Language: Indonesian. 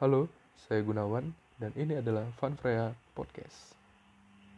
Halo, saya Gunawan dan ini adalah Fun Freya Podcast.